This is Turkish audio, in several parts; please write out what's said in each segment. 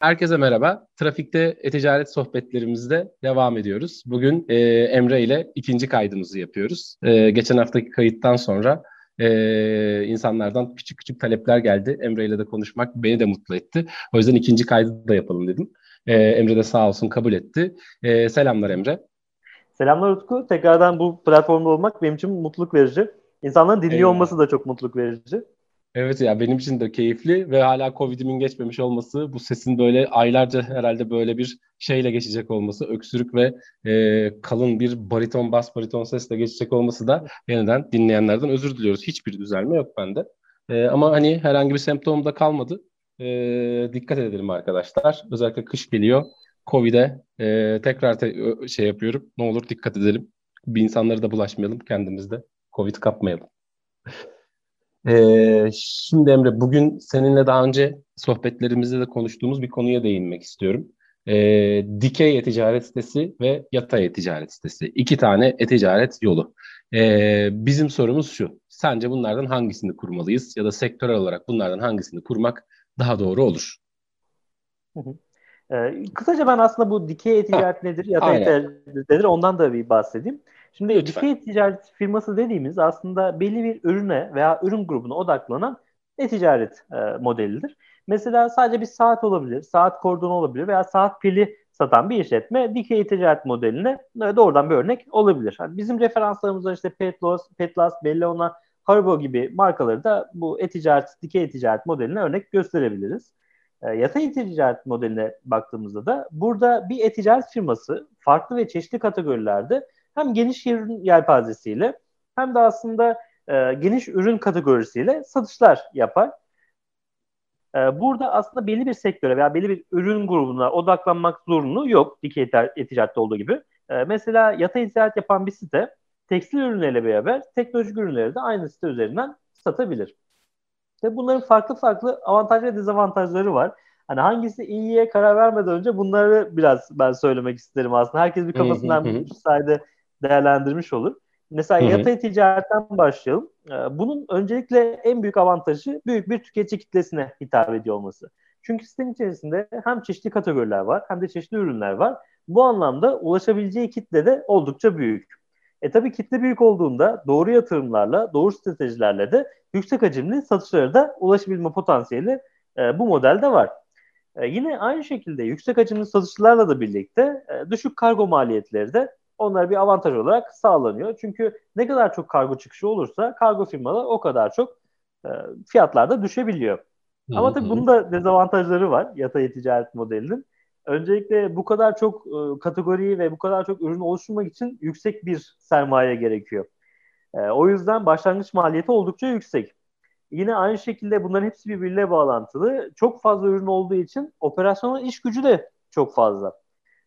Herkese merhaba. Trafikte e-ticaret sohbetlerimizde devam ediyoruz. Bugün e, Emre ile ikinci kaydımızı yapıyoruz. E, geçen haftaki kayıttan sonra e, insanlardan küçük küçük talepler geldi. Emre ile de konuşmak beni de mutlu etti. O yüzden ikinci kaydı da yapalım dedim. E, Emre de sağ olsun kabul etti. E, selamlar Emre. Selamlar Utku. Tekrardan bu platformda olmak benim için mutluluk verici. İnsanların dinliyor Eyvallah. olması da çok mutluluk verici. Evet ya benim için de keyifli ve hala Covid'imin geçmemiş olması, bu sesin böyle aylarca herhalde böyle bir şeyle geçecek olması, öksürük ve e, kalın bir bariton bas bariton sesle geçecek olması da yeniden dinleyenlerden özür diliyoruz. Hiçbir düzelme yok bende. E, ama hani herhangi bir semptom da kalmadı. E, dikkat edelim arkadaşlar. Özellikle kış geliyor. Covid'e e, tekrar te- şey yapıyorum. Ne olur dikkat edelim. Bir insanları da bulaşmayalım, kendimizde Covid kapmayalım. Ee, şimdi Emre, bugün seninle daha önce sohbetlerimizde de konuştuğumuz bir konuya değinmek istiyorum. Ee, dikey e-ticaret sitesi ve yatay e-ticaret sitesi. İki tane e-ticaret yolu. Ee, bizim sorumuz şu. Sence bunlardan hangisini kurmalıyız? Ya da sektörel olarak bunlardan hangisini kurmak daha doğru olur? Ee, kısaca ben aslında bu dikey e-ticaret nedir, yatay e-ticaret nedir ondan da bir bahsedeyim. Şimdi Lütfen. dikey ticaret firması dediğimiz aslında belli bir ürüne veya ürün grubuna odaklanan e-ticaret e, modelidir. Mesela sadece bir saat olabilir, saat kordonu olabilir veya saat pili satan bir işletme dikey ticaret modeline e, doğrudan bir örnek olabilir. Yani bizim referanslarımızda işte Petlos, Petlas, Bellona, Haribo gibi markaları da bu e-ticaret, dikey e-ticaret modeline örnek gösterebiliriz. E, yatay e-ticaret modeline baktığımızda da burada bir e-ticaret firması farklı ve çeşitli kategorilerde hem geniş ürün yelpazesiyle hem de aslında e, geniş ürün kategorisiyle satışlar yapar. E, burada aslında belli bir sektöre veya belli bir ürün grubuna odaklanmak zorunlu yok dikey ticarette olduğu gibi. E, mesela yatay ticaret yapan bir site tekstil ürünleriyle beraber teknolojik ürünleri de aynı site üzerinden satabilir. Ve bunların farklı farklı avantaj ve dezavantajları var. Hani hangisi iyiye karar vermeden önce bunları biraz ben söylemek isterim aslında. Herkes bir kafasından bir sayede değerlendirmiş olur. Mesela Hı-hı. yatay ticaretten başlayalım. Ee, bunun öncelikle en büyük avantajı büyük bir tüketici kitlesine hitap ediyor olması. Çünkü sitenin içerisinde hem çeşitli kategoriler var hem de çeşitli ürünler var. Bu anlamda ulaşabileceği kitle de oldukça büyük. E tabii kitle büyük olduğunda doğru yatırımlarla, doğru stratejilerle de yüksek hacimli satışlara da ulaşabilme potansiyeli e, bu modelde var. E, yine aynı şekilde yüksek hacimli satışlarla da birlikte e, düşük kargo maliyetleri de onlara bir avantaj olarak sağlanıyor. Çünkü ne kadar çok kargo çıkışı olursa kargo firmalar o kadar çok e, fiyatlarda düşebiliyor. Hı-hı. Ama tabii bunun da dezavantajları var yatay ticaret modelinin. Öncelikle bu kadar çok e, kategoriyi ve bu kadar çok ürün oluşturmak için yüksek bir sermaye gerekiyor. E, o yüzden başlangıç maliyeti oldukça yüksek. Yine aynı şekilde bunların hepsi birbiriyle bağlantılı. Çok fazla ürün olduğu için operasyonel iş gücü de çok fazla.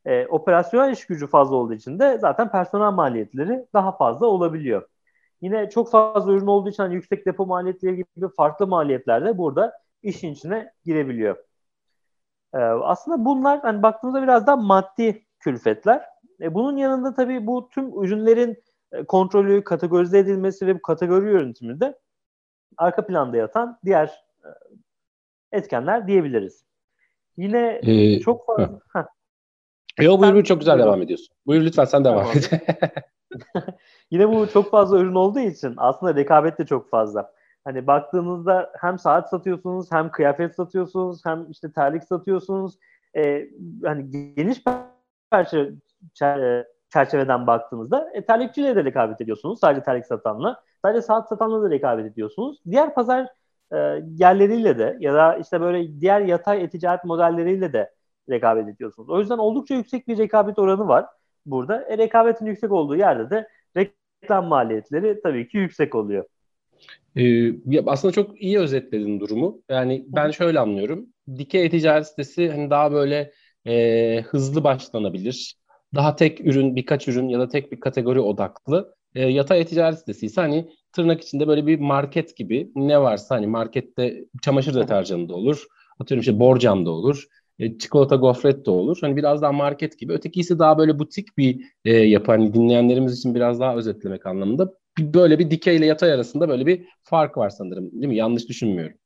E, operasyonel iş gücü fazla olduğu için de zaten personel maliyetleri daha fazla olabiliyor. Yine çok fazla ürün olduğu için hani yüksek depo maliyetleri gibi farklı maliyetler de burada işin içine girebiliyor. E, aslında bunlar hani baktığımızda biraz daha maddi külfetler. E, bunun yanında tabii bu tüm ürünlerin e, kontrolü, kategorize edilmesi ve bu kategori yönetiminde arka planda yatan diğer e, etkenler diyebiliriz. Yine ee, çok fazla... Yo buyur buyur çok güzel devam ediyorsun. Buyur lütfen sen devam tamam. et. Yine bu çok fazla ürün olduğu için aslında rekabet de çok fazla. Hani baktığınızda hem saat satıyorsunuz, hem kıyafet satıyorsunuz, hem işte terlik satıyorsunuz. Ee, hani geniş çerçeve, çerçeveden baktığınızda e, terlikçiyle de rekabet ediyorsunuz. Sadece terlik satanla. Sadece saat satanla da rekabet ediyorsunuz. Diğer pazar e, yerleriyle de ya da işte böyle diğer yatay e-ticaret modelleriyle de rekabet ediyorsunuz. O yüzden oldukça yüksek bir rekabet oranı var burada. E, rekabetin yüksek olduğu yerde de reklam maliyetleri tabii ki yüksek oluyor. Ee, aslında çok iyi özetledin durumu. Yani ben şöyle anlıyorum. Dikey ticaret sitesi hani daha böyle e, hızlı başlanabilir. Daha tek ürün, birkaç ürün ya da tek bir kategori odaklı. E, yatay ticaret sitesi ise hani tırnak içinde böyle bir market gibi ne varsa hani markette çamaşır deterjanı da olur. Atıyorum işte borcam da olur e, çikolata gofret de olur. Hani biraz daha market gibi. Ötekisi daha böyle butik bir e, yapı. Hani dinleyenlerimiz için biraz daha özetlemek anlamında. Böyle bir dikey ile yatay arasında böyle bir fark var sanırım. Değil mi? Yanlış düşünmüyorum.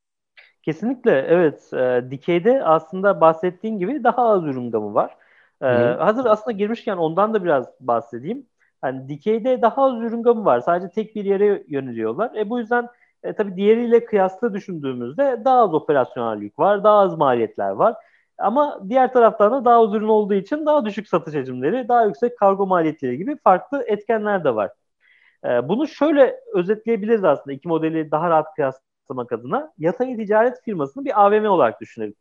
Kesinlikle evet. E, dikeyde aslında bahsettiğin gibi daha az ürün gamı var. E, hazır aslında girmişken ondan da biraz bahsedeyim. Yani dikeyde daha az ürün gamı var. Sadece tek bir yere yöneliyorlar. E, bu yüzden e, tabii diğeriyle kıyasla düşündüğümüzde daha az operasyonel yük var, daha az maliyetler var. Ama diğer taraftan da daha az ürün olduğu için daha düşük satış hacimleri, daha yüksek kargo maliyetleri gibi farklı etkenler de var. E, bunu şöyle özetleyebiliriz aslında iki modeli daha rahat kıyaslamak adına. Yatay ticaret firmasını bir AVM olarak düşünelim.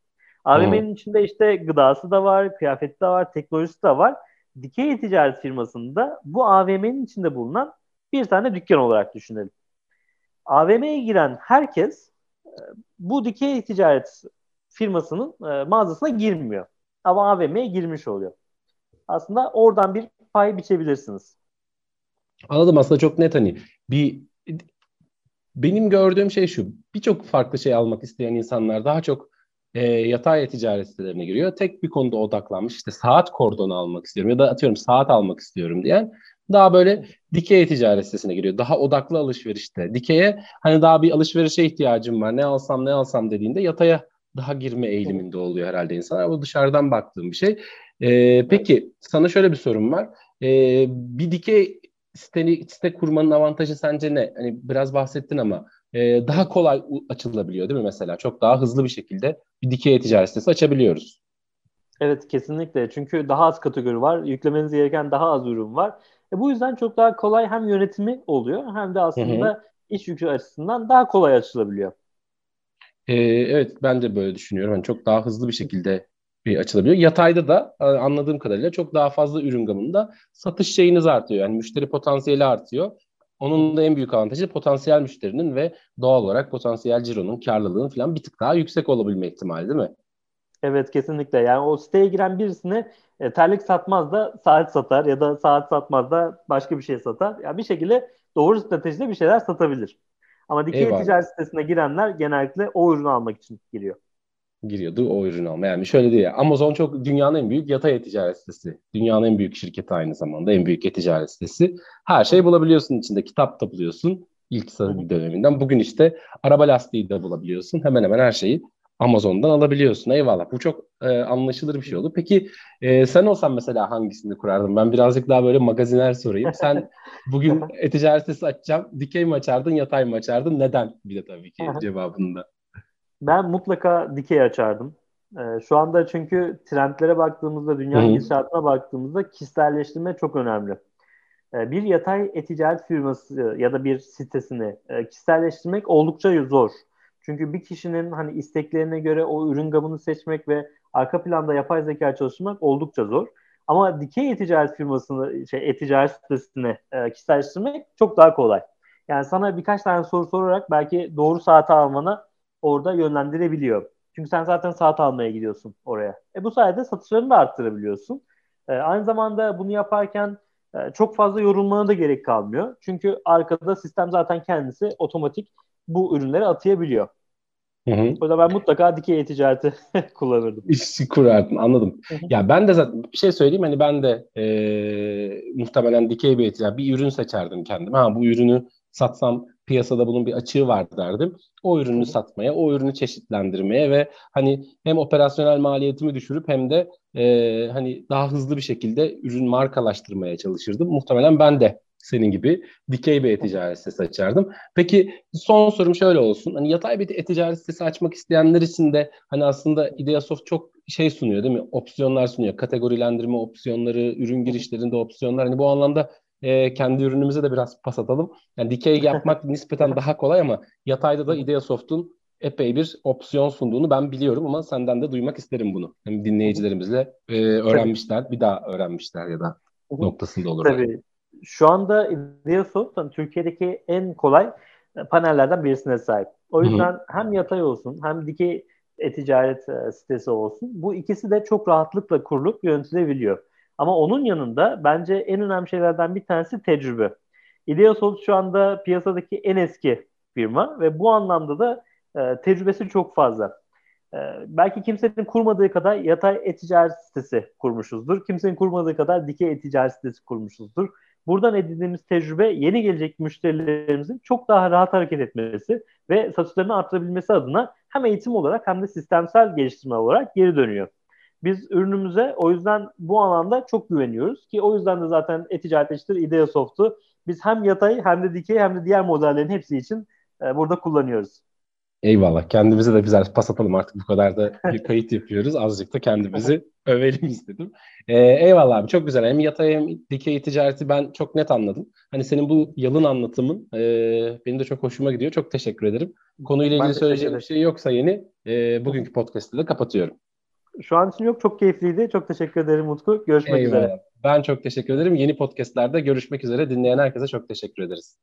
AVM'nin hmm. içinde işte gıdası da var, kıyafeti de var, teknolojisi de var. Dikey ticaret firmasında bu AVM'nin içinde bulunan bir tane dükkan olarak düşünelim. AVM'ye giren herkes e, bu dikey ticaret firmasının e, mağazasına girmiyor. Ama AVM'ye girmiş oluyor. Aslında oradan bir pay biçebilirsiniz. Anladım aslında çok net hani bir benim gördüğüm şey şu birçok farklı şey almak isteyen insanlar daha çok e, yatay ticaret sitelerine giriyor. Tek bir konuda odaklanmış işte saat kordonu almak istiyorum ya da atıyorum saat almak istiyorum diyen daha böyle dikey ticaret sitesine giriyor. Daha odaklı alışverişte. Dikeye hani daha bir alışverişe ihtiyacım var. Ne alsam ne alsam dediğinde yataya daha girme eğiliminde oluyor herhalde insanlar. Bu dışarıdan baktığım bir şey. Ee, peki sana şöyle bir sorum var. Ee, bir dikey site, site kurmanın avantajı sence ne? Hani biraz bahsettin ama e, daha kolay açılabiliyor değil mi mesela? Çok daha hızlı bir şekilde bir dikey ticaret sitesi açabiliyoruz. Evet kesinlikle. Çünkü daha az kategori var. Yüklemeniz gereken daha az ürün var. E, bu yüzden çok daha kolay hem yönetimi oluyor hem de aslında hı hı. iş yükü açısından daha kolay açılabiliyor. Ee, evet ben de böyle düşünüyorum. Yani çok daha hızlı bir şekilde bir açılabiliyor. Yatayda da e, anladığım kadarıyla çok daha fazla ürün gamında satış şeyiniz artıyor. Yani müşteri potansiyeli artıyor. Onun da en büyük avantajı potansiyel müşterinin ve doğal olarak potansiyel cironun, karlılığın falan bir tık daha yüksek olabilme ihtimali değil mi? Evet kesinlikle. Yani o siteye giren birisine e, terlik satmaz da saat satar ya da saat satmaz da başka bir şey satar. Yani bir şekilde doğru stratejide bir şeyler satabilir. Ama dikey Eyvallah. ticaret sitesine girenler genellikle o ürünü almak için giriyor. Giriyordu o ürünü alma. Yani şöyle diye Amazon çok dünyanın en büyük yatay ticaret sitesi. Dünyanın en büyük şirketi aynı zamanda. En büyük ticaret sitesi. Her şeyi bulabiliyorsun içinde. Kitap da buluyorsun ilk döneminden. Bugün işte araba lastiği de bulabiliyorsun. Hemen hemen her şeyi Amazon'dan alabiliyorsun. Eyvallah. Bu çok e, anlaşılır bir şey oldu. Peki e, sen olsan mesela hangisini kurardın? Ben birazcık daha böyle magaziner sorayım. Sen bugün e-ticaret sitesi açacağım. Dikey mi açardın, yatay mı açardın? Neden? Bir de tabii ki cevabında. Ben mutlaka dikey açardım. E, şu anda çünkü trendlere baktığımızda, dünya gidişatına baktığımızda kişiselleştirme çok önemli. E, bir yatay e-ticaret firması ya da bir sitesini e, kişiselleştirmek oldukça zor. Çünkü bir kişinin hani isteklerine göre o ürün gamını seçmek ve arka planda yapay zeka çalıştırmak oldukça zor. Ama dikey e-ticaret firmasını, şey, e-ticaret sitesini e, kişiselleştirmek çok daha kolay. Yani sana birkaç tane soru sorarak belki doğru saati almana orada yönlendirebiliyor. Çünkü sen zaten saat almaya gidiyorsun oraya. E bu sayede satışlarını da arttırabiliyorsun. E, aynı zamanda bunu yaparken e, çok fazla yorulmana da gerek kalmıyor. Çünkü arkada sistem zaten kendisi otomatik bu ürünleri atayabiliyor. Hı hı. O yüzden ben mutlaka dikey e-ticareti kullanırdım. İşi kurardın anladım. Hı hı. Ya ben de zaten bir şey söyleyeyim hani ben de e, muhtemelen dikey bir e-ticaret bir ürün seçerdim kendim. Ha bu ürünü satsam piyasada bunun bir açığı var derdim. O ürünü satmaya, o ürünü çeşitlendirmeye ve hani hem operasyonel maliyetimi düşürüp hem de e, hani daha hızlı bir şekilde ürün markalaştırmaya çalışırdım. Muhtemelen ben de senin gibi dikey bir e-ticaret sitesi açardım. Peki son sorum şöyle olsun. Hani yatay bir e-ticaret sitesi açmak isteyenler için de hani aslında Ideasoft çok şey sunuyor değil mi? Opsiyonlar sunuyor. Kategorilendirme opsiyonları, ürün girişlerinde opsiyonlar. Hani bu anlamda e, kendi ürünümüze de biraz pas atalım. Yani dikey yapmak nispeten daha kolay ama yatayda da Ideasoft'un epey bir opsiyon sunduğunu ben biliyorum ama senden de duymak isterim bunu. Hem dinleyicilerimizle e, öğrenmişler, bir daha öğrenmişler ya da noktasında olur. Tabii şu anda Ideasoft hani Türkiye'deki en kolay panellerden birisine sahip. O yüzden Hı-hı. hem yatay olsun hem dikey e-ticaret e, sitesi olsun. Bu ikisi de çok rahatlıkla kurulup yönetilebiliyor. Ama onun yanında bence en önemli şeylerden bir tanesi tecrübe. Ideasoft şu anda piyasadaki en eski firma ve bu anlamda da e, tecrübesi çok fazla. E, belki kimsenin kurmadığı kadar yatay e-ticaret sitesi kurmuşuzdur. Kimsenin kurmadığı kadar dikey e-ticaret sitesi kurmuşuzdur. Buradan edindiğimiz tecrübe yeni gelecek müşterilerimizin çok daha rahat hareket etmesi ve satışlarını arttırabilmesi adına hem eğitim olarak hem de sistemsel geliştirme olarak geri dönüyor. Biz ürünümüze o yüzden bu alanda çok güveniyoruz ki o yüzden de zaten e-ticaret Ideasoft'u biz hem yatay hem de dikey hem de diğer modellerin hepsi için e, burada kullanıyoruz. Eyvallah. Kendimize de birer pas atalım artık bu kadar da bir kayıt yapıyoruz. Azıcık da kendimizi övelim istedim. Ee, eyvallah abi çok güzel. Hem yatay hem dikey ticareti ben çok net anladım. Hani senin bu yalın anlatımın e, benim de çok hoşuma gidiyor. Çok teşekkür ederim. Konuyla ilgili söyleyeceğim bir şey yoksa yeni e, bugünkü podcast'ı da kapatıyorum. Şu an için yok. Çok keyifliydi. Çok teşekkür ederim Utku. Görüşmek Eyvallah. üzere. Ben çok teşekkür ederim. Yeni podcastlerde görüşmek üzere. Dinleyen herkese çok teşekkür ederiz.